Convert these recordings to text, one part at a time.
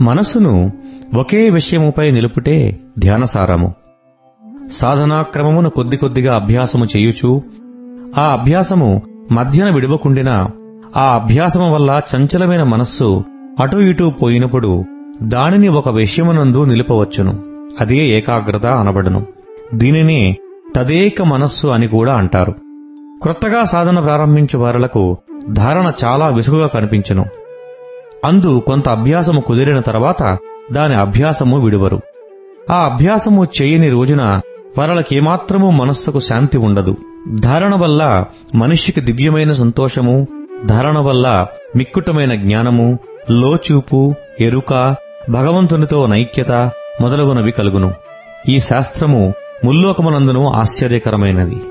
మనస్సును ఒకే విషయముపై నిలుపుటే ధ్యానసారము. సాధనాక్రమమును కొద్ది కొద్దిగా అభ్యాసము చేయుచూ ఆ అభ్యాసము మధ్యన విడవకుండినా ఆ అభ్యాసము వల్ల చంచలమైన మనస్సు అటూ ఇటూ పోయినప్పుడు దానిని ఒక విషయమునందు నిలుపవచ్చును. అదే ఏకాగ్రత అనబడును. దీనినే తదేక మనస్సు అని కూడా అంటారు. క్రొత్తగా సాధన ప్రారంభించు వారలకు ధారణ చాలా విసుగుగా కనిపించును. అందు కొంత అభ్యాసము కుదిరిన తర్వాత దాని అభ్యాసము విడువరు. ఆ అభ్యాసము చేయని రోజున వరలకేమాత్రము మనస్సుకు శాంతి ఉండదు. ధారణ వల్ల మనిషికి దివ్యమైన సంతోషము ధారణ వల్ల మిక్కుటమైన జ్ఞానము లోచూపు ఎరుక భగవంతునితో నైక్యత మొదలగునవి కలుగును. ఈ శాస్త్రము ముల్లోకమునందును ఆశ్చర్యకరమైనది.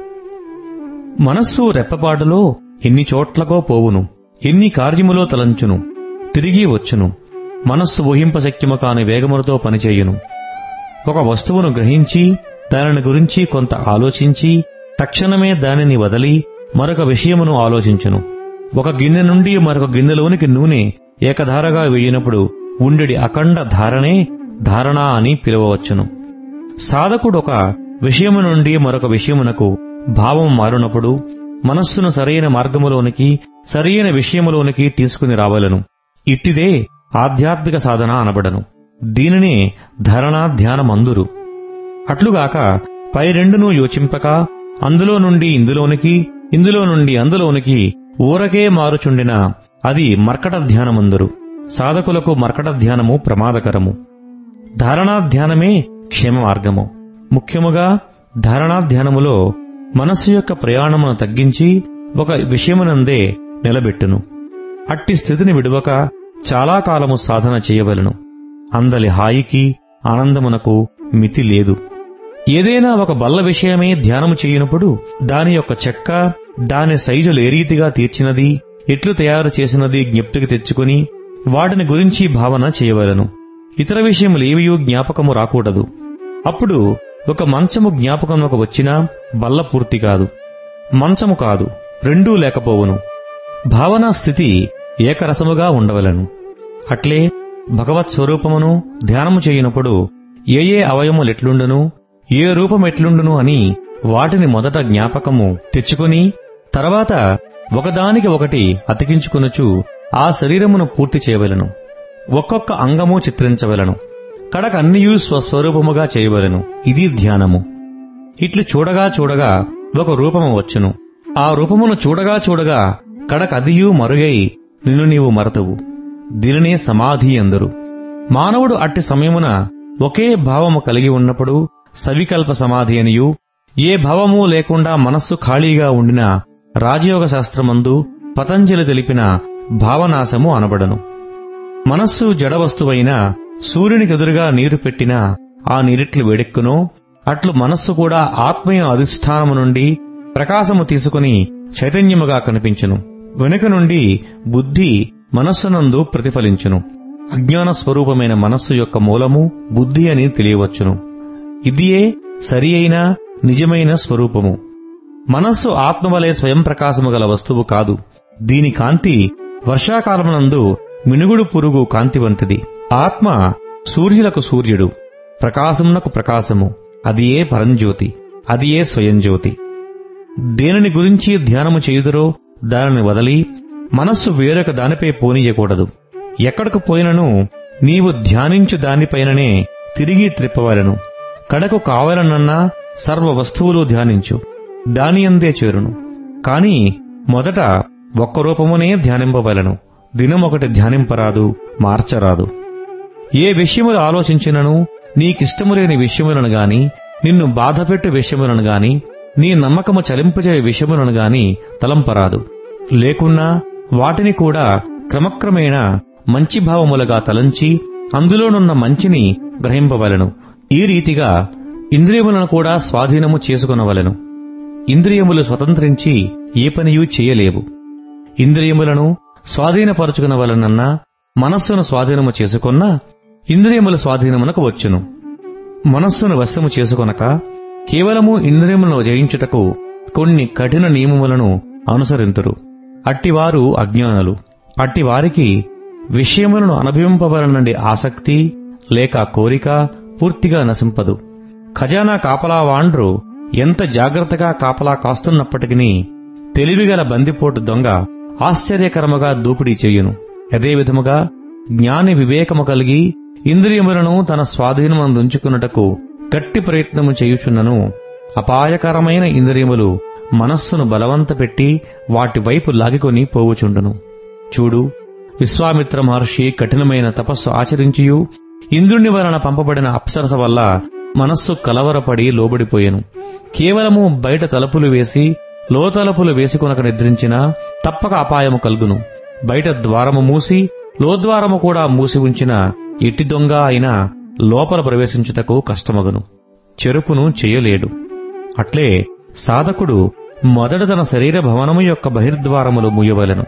మనస్సు రెప్పపాటులో ఎన్ని చోట్లకో పోవును ఎన్ని కార్యములో తలంచును తిరిగి వచ్చును. మనస్సు ఊహింపశక్యము కాని వేగములతో పనిచేయును. ఒక వస్తువును గ్రహించి దానిని గురించి కొంత ఆలోచించి తక్షణమే దానిని వదలి మరొక విషయమును ఆలోచించును. ఒక గిన్నె నుండి మరొక గిన్నెలోనికి నూనె ఏకధారగా వేయినప్పుడు ఉండెడి అఖండ ధారణే ధారణ అని పిలువవచ్చును. సాధకుడు ఒక విషయము నుండి మరొక విషయమునకు భావం మారునప్పుడు మనస్సును సరైన మార్గములోనికి సరైన విషయములోనికి తీసుకుని రావలను. ఇట్టిదే ఆధ్యాత్మిక సాధన అనబడను. దీనినే ధరణ ధ్యానమందురు. అట్లుగాక పై రెండును యోచింపక అందులో నుండి ఇందులోనికి ఇందులో నుండి అందులోనికి ఊరకే మారుచుండిన అది మర్కట ధ్యానమందురు. సాధకులకు మర్కట ధ్యానము ప్రమాదకరము. ధారణాధ్యానమే క్షేమ మార్గము ముఖ్యముగా ధారణాధ్యానములో మనస్సు యొక్క ప్రయాణమును తగ్గించి ఒక విషయమునందే నిలబెట్టును. అట్టి స్థితిని విడువక చాలా కాలము సాధన చేయవలను. అందలి హాయికి ఆనందమునకు మితి లేదు. ఏదైనా ఒక బల్ల విషయమే ధ్యానము చేయనప్పుడు దాని యొక్క చెక్క దాని సైజులు ఏ రీతిగా తీర్చినది ఎట్లు తయారు చేసినది జ్ఞప్తికి తెచ్చుకుని వాటిని గురించి భావన చేయవలను. ఇతర విషయములేవియూ జ్ఞాపకము రాకూడదు. అప్పుడు ఒక మంచము జ్ఞాపకమునకు వచ్చినా బల్ల పూర్తి కాదు. మంచము కాదు రెండూ లేకపోవును. భావనా స్థితి ఏకరసముగా ఉండవలను. అట్లే భగవత్ స్వరూపమును ధ్యానము చేయునప్పుడు ఏ ఏ అవయములెట్లుండును ఏ రూపమెట్లుండును అని వాటిని మొదట జ్ఞాపకము తెచ్చుకుని తర్వాత ఒకదానికి ఒకటి అతికించుకునుచు ఆ శరీరమును పూర్తి చేయవలను. ఒక్కొక్క అంగము చిత్రించవలను. కడక అన్నియు స్వస్వరూపముగా చేయవలను. ఇది ధ్యానము. ఇట్లు చూడగా చూడగా ఒక రూపము వచ్చును. ఆ రూపమును చూడగా చూడగా కడక అదియు మరుగై నిన్ను నీవు మరతవు. దీనినే సమాధి అందరు. మానవుడు అట్టి సమయమున ఒకే భావము కలిగి ఉన్నప్పుడు సవికల్ప సమాధి అనియు. ఏ భావము లేకుండా మనస్సు ఖాళీగా ఉండిన రాజయోగ శాస్త్రమందు పతంజలి తెలిపిన భావనాశము అనబడను. మనస్సు జడవస్తువైన సూర్యునికెదురుగా నీరు పెట్టినా ఆ నీరిట్లు వేడెక్కునో అట్లు మనస్సు కూడా ఆత్మీయ అధిష్టానము నుండి ప్రకాశము తీసుకుని చైతన్యముగా కనిపించును. వెనుక నుండి బుద్ధి మనస్సునందు ప్రతిఫలించును. అజ్ఞాన స్వరూపమైన మనస్సు యొక్క మూలము బుద్ధి అని తెలియవచ్చును. ఇదియే సరి అయిన నిజమైన స్వరూపము. మనస్సు ఆత్మవలే స్వయం ప్రకాశము గల వస్తువు కాదు. దీని కాంతి వర్షాకాలమునందు మినుగుడు పురుగు కాంతి వంటిది. ఆత్మ సూర్యులకు సూర్యుడు. ప్రకాశమునకు ప్రకాశము. అది ఏ పరంజ్యోతి. అది ఏ దేనిని గురించి ధ్యానము చేయుదరో దానిని వదలి మనస్సు వేరొక దానిపై పోనీయకూడదు. ఎక్కడకు పోయినను నీవు ధ్యానించు దానిపైననే తిరిగి త్రిప్పవలను. కడకు కావాలనన్నా సర్వ వస్తువులు ధ్యానించు. దానియందే చేరును. కాని మొదట ఒక్క రూపమునే ధ్యానింపవలను. దినమొకటి ధ్యానింపరాదు మార్చరాదు. ఏ విషయములు ఆలోచించినను నీకిష్టము లేని విషయములను గాని నిన్ను బాధపెట్టు విషయములను గాని నీ నమ్మకము చలింపజే విషయములను గాని తలంపరాదు. లేకున్నా వాటిని కూడా క్రమక్రమేణా మంచి భావములుగా తలంచి అందులోనున్న మంచిని గ్రహింపవలను. ఈ రీతిగా ఇంద్రియములను కూడా స్వాధీనము చేసుకునవలను. ఇంద్రియములు స్వతంత్రించి ఏ పనియూ చేయలేవు. ఇంద్రియములను స్వాధీనపరచుకునవలనన్నా మనస్సును స్వాధీనము చేసుకున్నా ఇంద్రియముల స్వాధీనమునకు వచ్చును. మనస్సును వశము చేసుకొనక కేవలము ఇంద్రియములను జయించుటకు కొన్ని కఠిన నియమములను అనుసరింతురు. అట్టివారు అజ్ఞానులు. అట్టివారికి విషయములను అనుభవింపవలనండి ఆసక్తి లేక కోరిక పూర్తిగా నశింపదు. ఖజానా కాపలా వాండ్రు ఎంత జాగ్రత్తగా కాపలా కాస్తున్నప్పటికీ తెలివిగల బందిపోటు దొంగ ఆశ్చర్యకరముగా దోపిడీ చేయును. అదేవిధముగా జ్ఞాని వివేకము కలిగి ఇంద్రియములను తన స్వాధీనమందుంచుకున్నటకు గట్టి ప్రయత్నము చేయుచున్నను. అపాయకరమైన ఇంద్రియములు మనస్సును బలవంత పెట్టి వాటి వైపు లాగికొని పోవుచుండును. చూడు విశ్వామిత్ర మహర్షి కఠినమైన తపస్సు ఆచరించియు ఇంద్రుని వలన పంపబడిన అప్సరస వల్ల మనస్సు కలవరపడి లోబడిపోయెను. కేవలము బయట తలుపులు వేసి లోతలుపులు వేసుకొనక నిద్రించినా తప్పక అపాయము కలుగును. బయట ద్వారము మూసి లోద్వారము కూడా మూసి ఉంచిన ఎట్టి దొంగ అయినా లోపల ప్రవేశించుటకు కష్టమగును. చెరుపును చేయలేడు. అట్లే సాధకుడు మొదట తన శరీర భవనము యొక్క బహిర్ద్వారములు మూయవలెను.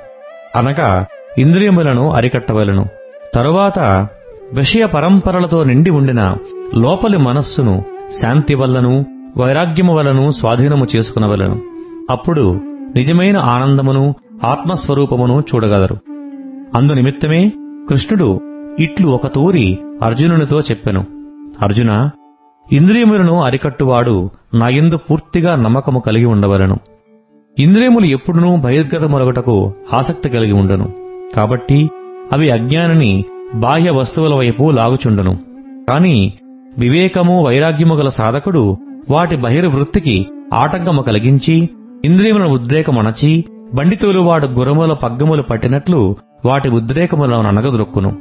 అనగా ఇంద్రియములను అరికట్టవలెను. తరువాత విషయ పరంపరలతో నిండి ఉండిన లోపలి మనస్సును శాంతి వల్లను వైరాగ్యము వలను స్వాధీనము చేసుకునవలను. అప్పుడు నిజమైన ఆనందమును ఆత్మస్వరూపమును చూడగలరు. అందునిమిత్తమే కృష్ణుడు ఇట్లు ఒక తూరి అర్జునునితో చెప్పెను. అర్జున ఇంద్రియములను అరికట్టువాడు నాయందు పూర్తిగా నమ్మకము కలిగి ఉండవలను. ఇంద్రియములు ఎప్పుడునూ బహిర్గతమొలగటకు ఆసక్తి కలిగి ఉండను. కాబట్టి అవి అజ్ఞానిని బాహ్య వస్తువుల వైపు లాగుచుండను. కాని వివేకము వైరాగ్యము గల సాధకుడు వాటి బహిర్వృత్తికి ఆటంకము కలిగించి ఇంద్రియములను ఉద్రేకమణచి బండితోలువాడు గురముల పగ్గములు పట్టినట్లు వాటి ఉద్రేకములను అనగదొక్కును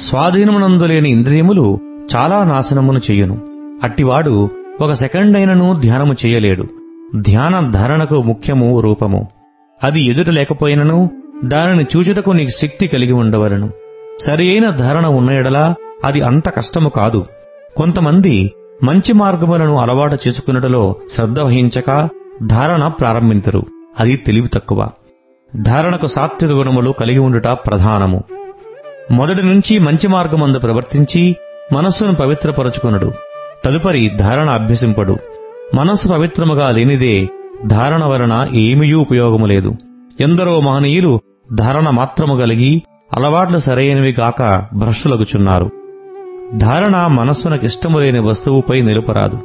స్వాధీనమునందులేని ఇంద్రియములు చాలా నాశనమును చెయ్యును అట్టివాడు ఒక సెకండైనను ధ్యానము చేయలేడు. ధ్యాన ధారణకు ముఖ్యము రూపము. అది ఎదుట లేకపోయినను దానిని చూచుటకు నీకు శక్తి కలిగి ఉండవలను. సరి అయిన ధారణ ఉన్నయడలా అది అంత కష్టము కాదు. కొంతమంది మంచి మార్గములను అలవాటు చేసుకున్నటలో శ్రద్ధ వహించక ధారణ ప్రారంభించరు అది తెలివి తక్కువ. ధారణకు సాత్విక గుణములు కలిగి ఉండుట ప్రధానము. మొదటి నుంచి మంచి మార్గమందు ప్రవర్తించి మనస్సును పవిత్రపరచుకునడు. తదుపరి ధారణ అభ్యసింపడు. మనస్సు పవిత్రముగా లేనిదే ధారణ వలన ఏమీయూ ఉపయోగము లేదు. ఎందరో మహనీయులు ధారణ మాత్రము కలిగి అలవాట్లు సరైనవి కాక భ్రష్టులగుచున్నారు. ధారణ మనస్సునకిష్టము లేని వస్తువుపై నిలుపరాదు.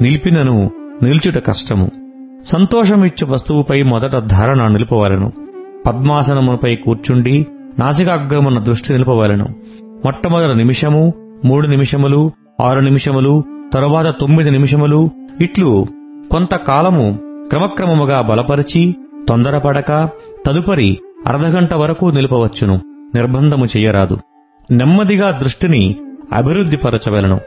నిలిపినను నిల్చుట కష్టము. సంతోషమిచ్చు వస్తువుపై మొదట ధారణ నిలుపవలను. పద్మాసనముపై కూర్చుండి నాసికాగ్రమున దృష్టి నిలుపవలను. మొట్టమొదటి నిమిషము మూడు నిమిషములు ఆరు నిమిషములు తరువాత తొమ్మిది నిమిషములు ఇట్లు కొంతకాలము క్రమక్రమముగా బలపరిచి తొందరపడక తదుపరి అర్ధగంట వరకు నిలుపవచ్చును నిర్బంధము చెయ్యరాదు నెమ్మదిగా దృష్టిని అభివృద్ధిపరచవలను.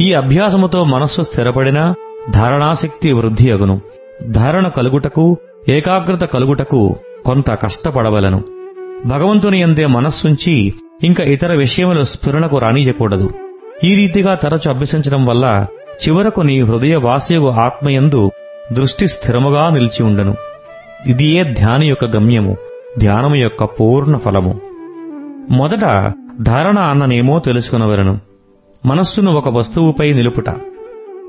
ఈ అభ్యాసముతో మనస్సు స్థిరపడినా ధారణాశక్తి వృద్ధి అగును. ధారణ కలుగుటకు ఏకాగ్రత కలుగుటకు కొంత కష్టపడవలను. భగవంతుని ఎందే మనస్సుంచి ఇంకా ఇతర విషయముల స్ఫురణకు రానియకూడదు. ఈ రీతిగా తరచు అభ్యసించడం వల్ల చివరకు నీ హృదయ వాసయగు ఆత్మయందు దృష్టి స్థిరముగా నిలిచి ఉండను. ఇదియే ధ్యాన యొక్క గమ్యము ధ్యానము యొక్క పూర్ణ ఫలము. మొదట ధారణ అన్ననేమో తెలుసుకునవలను. మనస్సును ఒక వస్తువుపై నిలుపుట.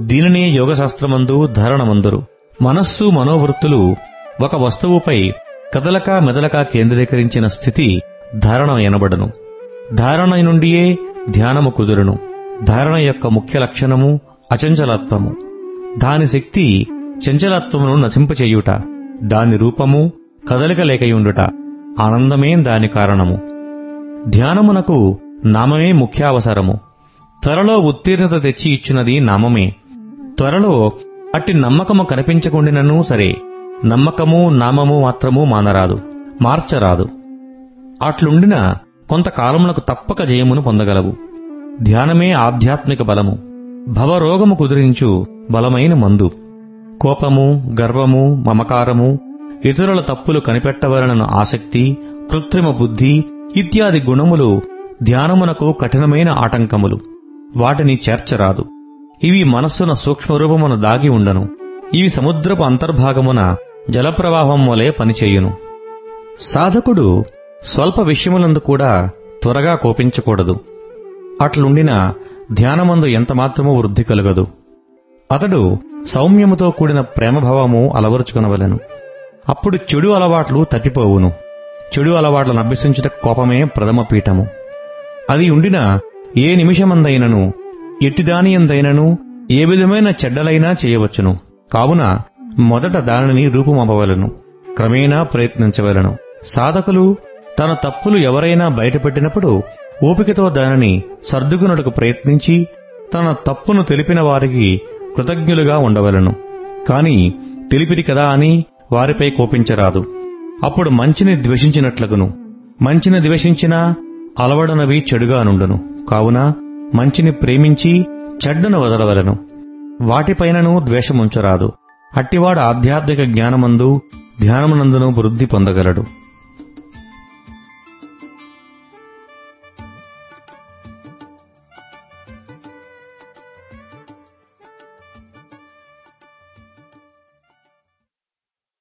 దీనినే యోగశాస్త్రమందు ధారణమందురు. మనస్సు మనోవృత్తులు ఒక వస్తువుపై కదలక మెదలక కేంద్రీకరించిన స్థితి ధారణ ఎనబడను. ధారణ నుండియే ధ్యానము కుదురును. ధారణ యొక్క ముఖ్య లక్షణము అచంచలత్వము. దాని శక్తి చంచలత్వమును నశింపచేయుట దాని రూపము కదలిక లేకయుండుట ఆనందమే దాని కారణము. ధ్యానమునకు నామమే ముఖ్యావసరము. త్వరలో ఉత్తీర్ణత తెచ్చి ఇచ్చినది నామమే. త్వరలో అట్టి నమ్మకము కనిపించకుండినను సరే నమ్మకము నామము మాత్రము మానరాదు మార్చరాదు. అట్లుండిన కొంతకాలమునకు తప్పక జయమును పొందగలవు. ధ్యానమే ఆధ్యాత్మిక బలము. భవరోగము కుదిరించు బలమైన మందు. కోపము గర్వము మమకారము ఇతరుల తప్పులు కనిపెట్టవలనను ఆసక్తి కృత్రిమ బుద్ధి ఇత్యాది గుణములు ధ్యానమునకు కఠినమైన ఆటంకములు. వాటిని చేర్చరాదు ఇవి మనస్సున సూక్ష్మరూపమున దాగి ఉండను. ఇవి సముద్రపు అంతర్భాగమున జలప్రవాహం వలె పనిచేయును. సాధకుడు స్వల్ప విషయములందు కూడా త్వరగా కోపించకూడదు. అట్లుండినా ధ్యానమందు ఎంతమాత్రమూ వృద్ధి కలుగదు. అతడు సౌమ్యముతో కూడిన ప్రేమభావము అలవరుచుకొనవలెను. అప్పుడు చెడు అలవాట్లు తప్పిపోవును. చెడు అలవాట్లను అభ్యసించుట కోపమే ప్రథమ పీఠము. అది ఉండిన ఏ నిమిషమందైనను ఎట్టిదానియందైనను ఏ విధమైన చెడ్డలైనా చేయవచ్చును. కావున మొదట దానిని రూపుమవ్వవలను. క్రమేణా ప్రయత్నించవలను. సాధకులు తన తప్పులు ఎవరైనా బయటపెట్టినప్పుడు ఓపికతో దానిని సర్దుకునటకు ప్రయత్నించి తన తప్పును తెలిపిన వారికి కృతజ్ఞులుగా ఉండవలను. కాని తెలిపిది కదా అని వారిపై కోపించరాదు. అప్పుడు మంచిని ద్వేషించినట్లగును. మంచిని ద్వేషించినా అలవడనవి చెడుగా నుండును కావున మంచిని ప్రేమించి చెడ్డను వదలవలను. వాటిపైనను ద్వేషముంచరాదు. అట్టివాడు ఆధ్యాత్మిక జ్ఞానమందు ధ్యానమునందును వృద్ధి పొందగలడు.